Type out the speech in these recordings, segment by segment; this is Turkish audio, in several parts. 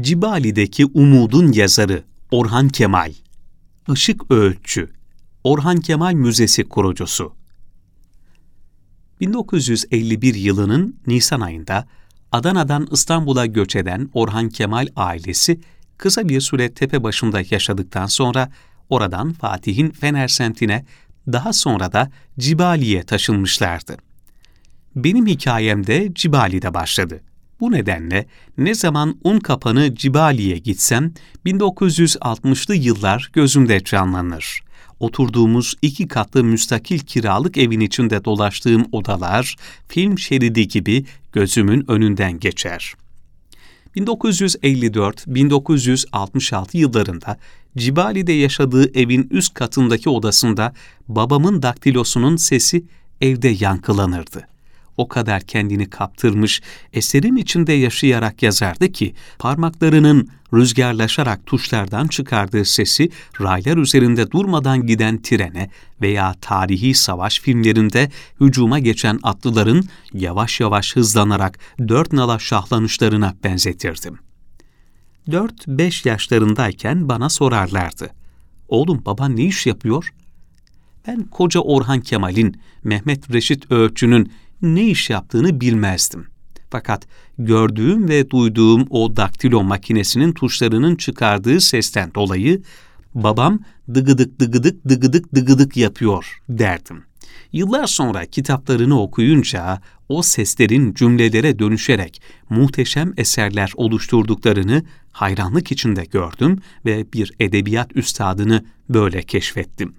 Cibali'deki Umud'un yazarı Orhan Kemal, Işık Öğütçü, Orhan Kemal Müzesi kurucusu. 1951 yılının Nisan ayında Adana'dan İstanbul'a göç eden Orhan Kemal ailesi kısa bir süre tepe başında yaşadıktan sonra oradan Fatih'in Fener semtine daha sonra da Cibali'ye taşınmışlardı. Benim hikayem de Cibali'de başladı. Bu nedenle ne zaman un kapanı Cibali'ye gitsem 1960'lı yıllar gözümde canlanır. Oturduğumuz iki katlı müstakil kiralık evin içinde dolaştığım odalar film şeridi gibi gözümün önünden geçer. 1954-1966 yıllarında Cibali'de yaşadığı evin üst katındaki odasında babamın daktilosunun sesi evde yankılanırdı o kadar kendini kaptırmış, eserin içinde yaşayarak yazardı ki, parmaklarının rüzgarlaşarak tuşlardan çıkardığı sesi raylar üzerinde durmadan giden trene veya tarihi savaş filmlerinde hücuma geçen atlıların yavaş yavaş hızlanarak dört nala şahlanışlarına benzetirdim. Dört beş yaşlarındayken bana sorarlardı. Oğlum baban ne iş yapıyor? Ben koca Orhan Kemal'in, Mehmet Reşit Öğütçü'nün ne iş yaptığını bilmezdim. Fakat gördüğüm ve duyduğum o daktilo makinesinin tuşlarının çıkardığı sesten dolayı babam dıgıdık dıgıdık dıgıdık dıgıdık yapıyor derdim. Yıllar sonra kitaplarını okuyunca o seslerin cümlelere dönüşerek muhteşem eserler oluşturduklarını hayranlık içinde gördüm ve bir edebiyat üstadını böyle keşfettim.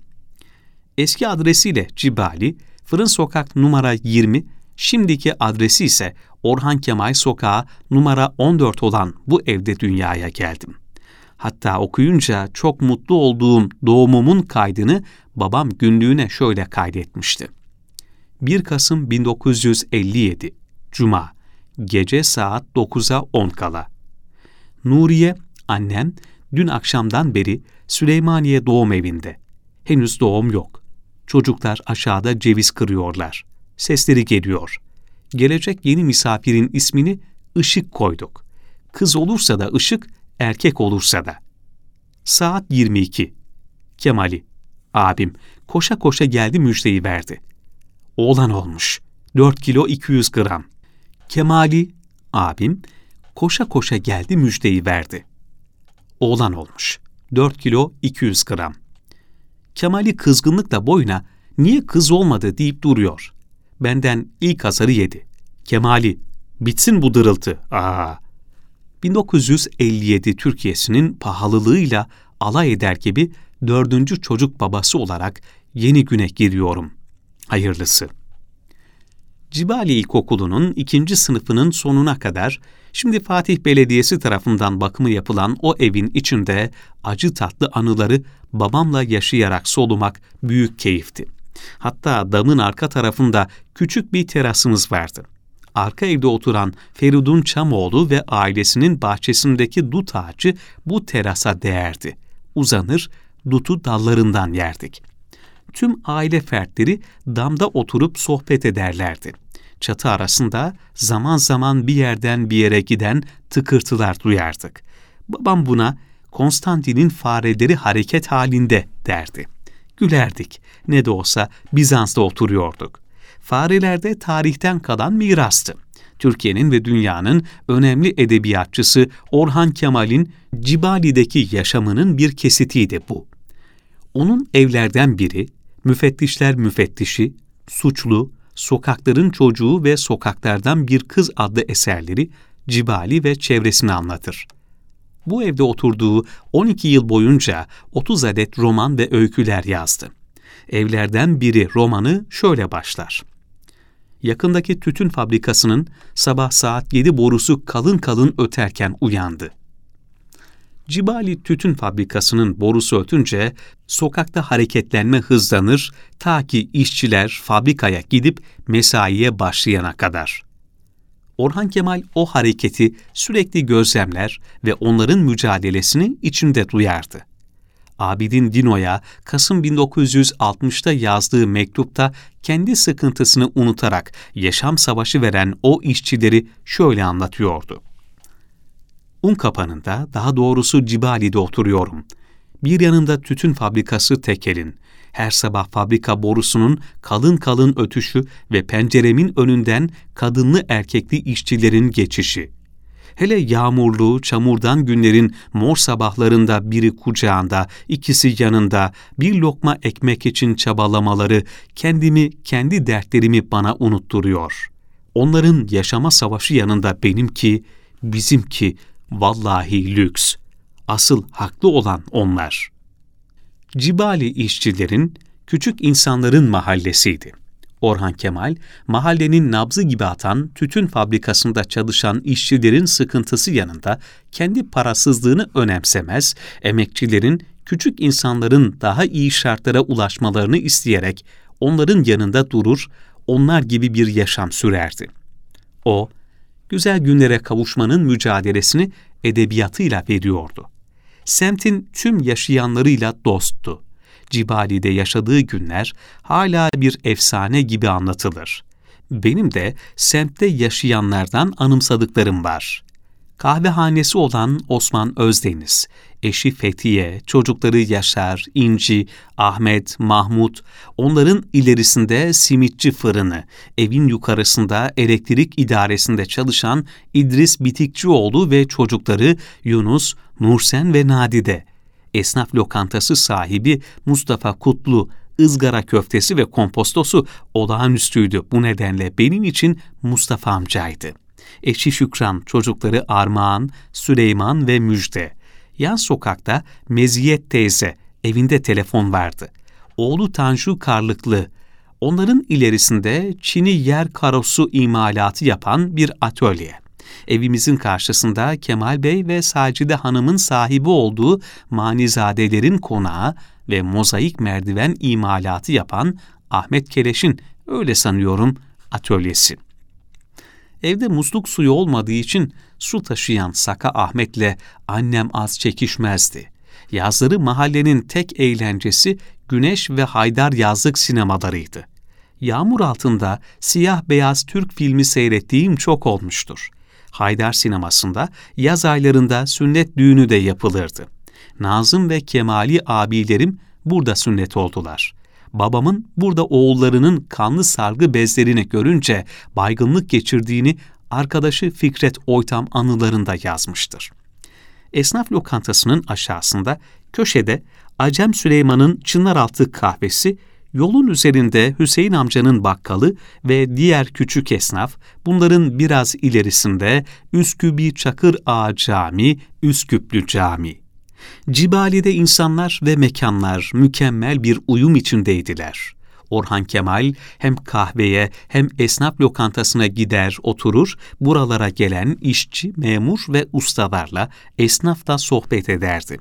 Eski adresiyle Cibali, Fırın Sokak numara 20, şimdiki adresi ise Orhan Kemal Sokağı numara 14 olan bu evde dünyaya geldim. Hatta okuyunca çok mutlu olduğum doğumumun kaydını babam günlüğüne şöyle kaydetmişti. 1 Kasım 1957 Cuma Gece saat 9'a 10 kala. Nuriye, annem, dün akşamdan beri Süleymaniye doğum evinde. Henüz doğum yok. Çocuklar aşağıda ceviz kırıyorlar. Sesleri geliyor. Gelecek yeni misafirin ismini Işık koyduk. Kız olursa da Işık, erkek olursa da. Saat 22. Kemali, abim, koşa koşa geldi müjdeyi verdi. Oğlan olmuş. 4 kilo 200 gram. Kemali, abim, koşa koşa geldi müjdeyi verdi. Oğlan olmuş. 4 kilo 200 gram. Kemal'i kızgınlıkla boyuna niye kız olmadı deyip duruyor. Benden ilk hasarı yedi. Kemal'i, bitsin bu dırıltı. Aa. 1957 Türkiye'sinin pahalılığıyla alay eder gibi dördüncü çocuk babası olarak yeni güne giriyorum. Hayırlısı. Cibali İlkokulu'nun ikinci sınıfının sonuna kadar Şimdi Fatih Belediyesi tarafından bakımı yapılan o evin içinde acı tatlı anıları babamla yaşayarak solumak büyük keyifti. Hatta damın arka tarafında küçük bir terasımız vardı. Arka evde oturan Feridun Çamoğlu ve ailesinin bahçesindeki dut ağacı bu terasa değerdi. Uzanır, dutu dallarından yerdik. Tüm aile fertleri damda oturup sohbet ederlerdi çatı arasında zaman zaman bir yerden bir yere giden tıkırtılar duyardık. Babam buna Konstantin'in fareleri hareket halinde derdi. Gülerdik. Ne de olsa Bizans'ta oturuyorduk. Fareler de tarihten kalan mirastı. Türkiye'nin ve dünyanın önemli edebiyatçısı Orhan Kemal'in Cibali'deki yaşamının bir kesitiydi bu. Onun evlerden biri, müfettişler müfettişi, suçlu, Sokakların Çocuğu ve Sokaklardan Bir Kız adlı eserleri Cibali ve çevresini anlatır. Bu evde oturduğu 12 yıl boyunca 30 adet roman ve öyküler yazdı. Evlerden biri romanı şöyle başlar. Yakındaki tütün fabrikasının sabah saat 7 borusu kalın kalın öterken uyandı. Cibali Tütün Fabrikası'nın borusu ötünce sokakta hareketlenme hızlanır ta ki işçiler fabrikaya gidip mesaiye başlayana kadar. Orhan Kemal o hareketi sürekli gözlemler ve onların mücadelesini içinde duyardı. Abidin Dino'ya Kasım 1960'ta yazdığı mektupta kendi sıkıntısını unutarak yaşam savaşı veren o işçileri şöyle anlatıyordu. Un kapanında, daha doğrusu Cibali'de oturuyorum. Bir yanında tütün fabrikası tekelin. Her sabah fabrika borusunun kalın kalın ötüşü ve penceremin önünden kadınlı erkekli işçilerin geçişi. Hele yağmurlu, çamurdan günlerin mor sabahlarında biri kucağında, ikisi yanında, bir lokma ekmek için çabalamaları kendimi, kendi dertlerimi bana unutturuyor. Onların yaşama savaşı yanında benimki, bizimki vallahi lüks. Asıl haklı olan onlar. Cibali işçilerin, küçük insanların mahallesiydi. Orhan Kemal, mahallenin nabzı gibi atan tütün fabrikasında çalışan işçilerin sıkıntısı yanında kendi parasızlığını önemsemez, emekçilerin, küçük insanların daha iyi şartlara ulaşmalarını isteyerek onların yanında durur, onlar gibi bir yaşam sürerdi. O, güzel günlere kavuşmanın mücadelesini edebiyatıyla veriyordu. Semtin tüm yaşayanlarıyla dosttu. Cibali'de yaşadığı günler hala bir efsane gibi anlatılır. Benim de semtte yaşayanlardan anımsadıklarım var. Kahvehanesi olan Osman Özdeniz, eşi Fethiye, çocukları Yaşar, İnci, Ahmet, Mahmut, onların ilerisinde simitçi fırını, evin yukarısında elektrik idaresinde çalışan İdris Bitikçioğlu ve çocukları Yunus, Nursen ve Nadide, esnaf lokantası sahibi Mustafa Kutlu, ızgara köftesi ve kompostosu olağanüstüydü. Bu nedenle benim için Mustafa amcaydı. Eşi Şükran, çocukları Armağan, Süleyman ve Müjde. Yan sokakta Meziyet teyze, evinde telefon vardı. Oğlu Tanju Karlıklı, onların ilerisinde Çin'i yer karosu imalatı yapan bir atölye. Evimizin karşısında Kemal Bey ve Sacide Hanım'ın sahibi olduğu manizadelerin konağı ve mozaik merdiven imalatı yapan Ahmet Keleş'in, öyle sanıyorum, atölyesi. Evde musluk suyu olmadığı için su taşıyan Saka Ahmet'le annem az çekişmezdi. Yazları mahallenin tek eğlencesi Güneş ve Haydar yazlık sinemalarıydı. Yağmur altında siyah beyaz Türk filmi seyrettiğim çok olmuştur. Haydar sinemasında yaz aylarında sünnet düğünü de yapılırdı. Nazım ve Kemali abilerim burada sünnet oldular. Babamın burada oğullarının kanlı sargı bezlerini görünce baygınlık geçirdiğini arkadaşı Fikret Oytam anılarında yazmıştır. Esnaf lokantasının aşağısında köşede Acem Süleyman'ın Çınaraltı kahvesi Yolun üzerinde Hüseyin amcanın bakkalı ve diğer küçük esnaf, bunların biraz ilerisinde Üskübi Çakır Ağa Cami, Üsküplü Cami. Cibali'de insanlar ve mekanlar mükemmel bir uyum içindeydiler. Orhan Kemal hem kahveye hem esnaf lokantasına gider oturur, buralara gelen işçi, memur ve ustalarla esnafta sohbet ederdi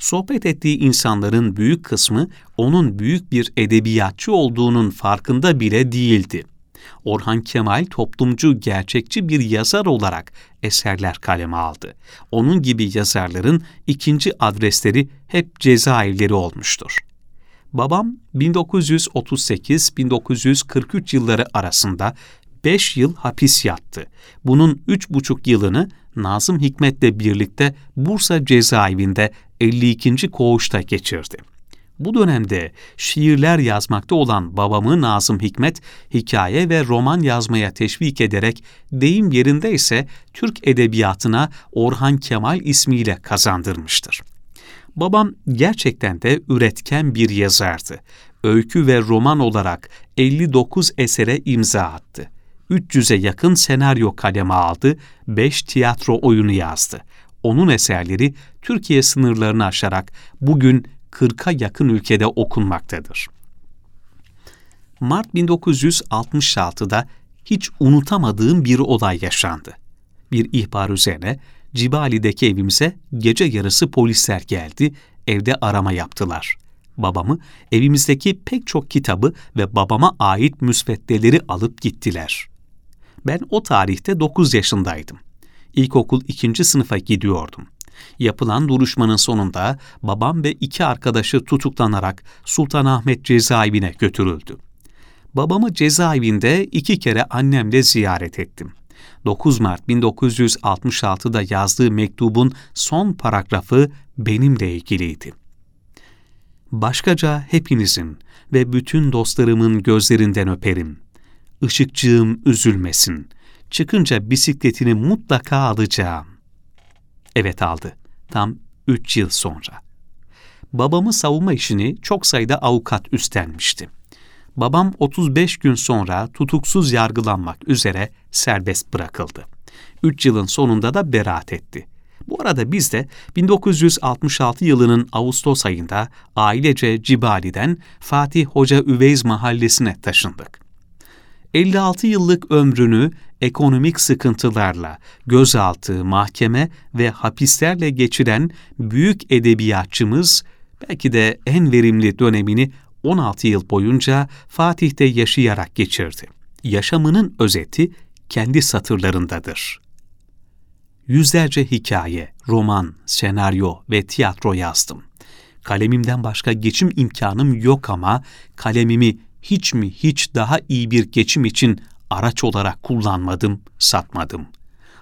sohbet ettiği insanların büyük kısmı onun büyük bir edebiyatçı olduğunun farkında bile değildi. Orhan Kemal toplumcu, gerçekçi bir yazar olarak eserler kaleme aldı. Onun gibi yazarların ikinci adresleri hep cezaevleri olmuştur. Babam 1938-1943 yılları arasında 5 yıl hapis yattı. Bunun 3,5 yılını Nazım Hikmet'le birlikte Bursa cezaevinde 52. koğuşta geçirdi. Bu dönemde şiirler yazmakta olan babamı Nazım Hikmet, hikaye ve roman yazmaya teşvik ederek deyim yerinde ise Türk edebiyatına Orhan Kemal ismiyle kazandırmıştır. Babam gerçekten de üretken bir yazardı. Öykü ve roman olarak 59 esere imza attı. 300'e yakın senaryo kaleme aldı, 5 tiyatro oyunu yazdı. Onun eserleri Türkiye sınırlarını aşarak bugün 40'a yakın ülkede okunmaktadır. Mart 1966'da hiç unutamadığım bir olay yaşandı. Bir ihbar üzerine Cibali'deki evimize gece yarısı polisler geldi, evde arama yaptılar. Babamı, evimizdeki pek çok kitabı ve babama ait müsveddeleri alıp gittiler. Ben o tarihte 9 yaşındaydım. İlkokul ikinci sınıfa gidiyordum. Yapılan duruşmanın sonunda babam ve iki arkadaşı tutuklanarak Sultanahmet cezaevine götürüldü. Babamı cezaevinde iki kere annemle ziyaret ettim. 9 Mart 1966'da yazdığı mektubun son paragrafı benimle ilgiliydi. Başkaca hepinizin ve bütün dostlarımın gözlerinden öperim. Işıkçığım üzülmesin. Çıkınca bisikletini mutlaka alacağım. Evet aldı. Tam üç yıl sonra. Babamı savunma işini çok sayıda avukat üstlenmişti. Babam 35 gün sonra tutuksuz yargılanmak üzere serbest bırakıldı. 3 yılın sonunda da beraat etti. Bu arada biz de 1966 yılının Ağustos ayında ailece Cibali'den Fatih Hoca Üveyz mahallesine taşındık. 56 yıllık ömrünü ekonomik sıkıntılarla, gözaltı, mahkeme ve hapislerle geçiren büyük edebiyatçımız belki de en verimli dönemini 16 yıl boyunca Fatih'te yaşayarak geçirdi. Yaşamının özeti kendi satırlarındadır. Yüzlerce hikaye, roman, senaryo ve tiyatro yazdım. Kalemimden başka geçim imkanım yok ama kalemimi hiç mi hiç daha iyi bir geçim için araç olarak kullanmadım, satmadım.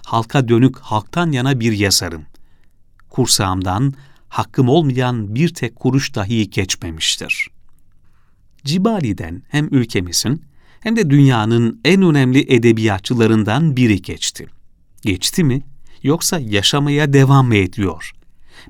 Halka dönük halktan yana bir yazarım. Kursağımdan hakkım olmayan bir tek kuruş dahi geçmemiştir. Cibali'den hem ülkemizin hem de dünyanın en önemli edebiyatçılarından biri geçti. Geçti mi? Yoksa yaşamaya devam mı ediyor?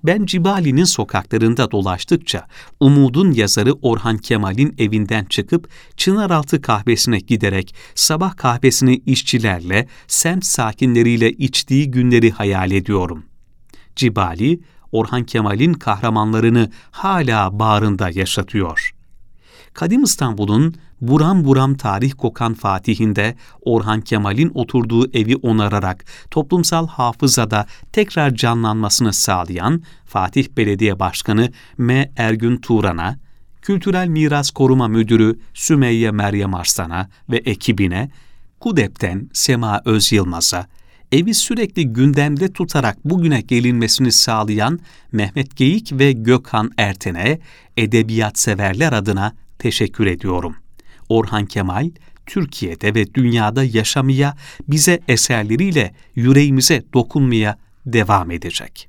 Ben Cibali'nin sokaklarında dolaştıkça Umud'un yazarı Orhan Kemal'in evinden çıkıp Çınaraltı kahvesine giderek sabah kahvesini işçilerle, semt sakinleriyle içtiği günleri hayal ediyorum. Cibali, Orhan Kemal'in kahramanlarını hala bağrında yaşatıyor. Kadim İstanbul'un buram buram tarih kokan Fatih'inde Orhan Kemal'in oturduğu evi onararak toplumsal hafızada tekrar canlanmasını sağlayan Fatih Belediye Başkanı M. Ergün Turan'a, Kültürel Miras Koruma Müdürü Sümeyye Meryem Arslan'a ve ekibine, KUDEP'ten Sema Özyılmaz'a, evi sürekli gündemde tutarak bugüne gelinmesini sağlayan Mehmet Geyik ve Gökhan Erten'e edebiyat severler adına teşekkür ediyorum. Orhan Kemal, Türkiye'de ve dünyada yaşamaya, bize eserleriyle yüreğimize dokunmaya devam edecek.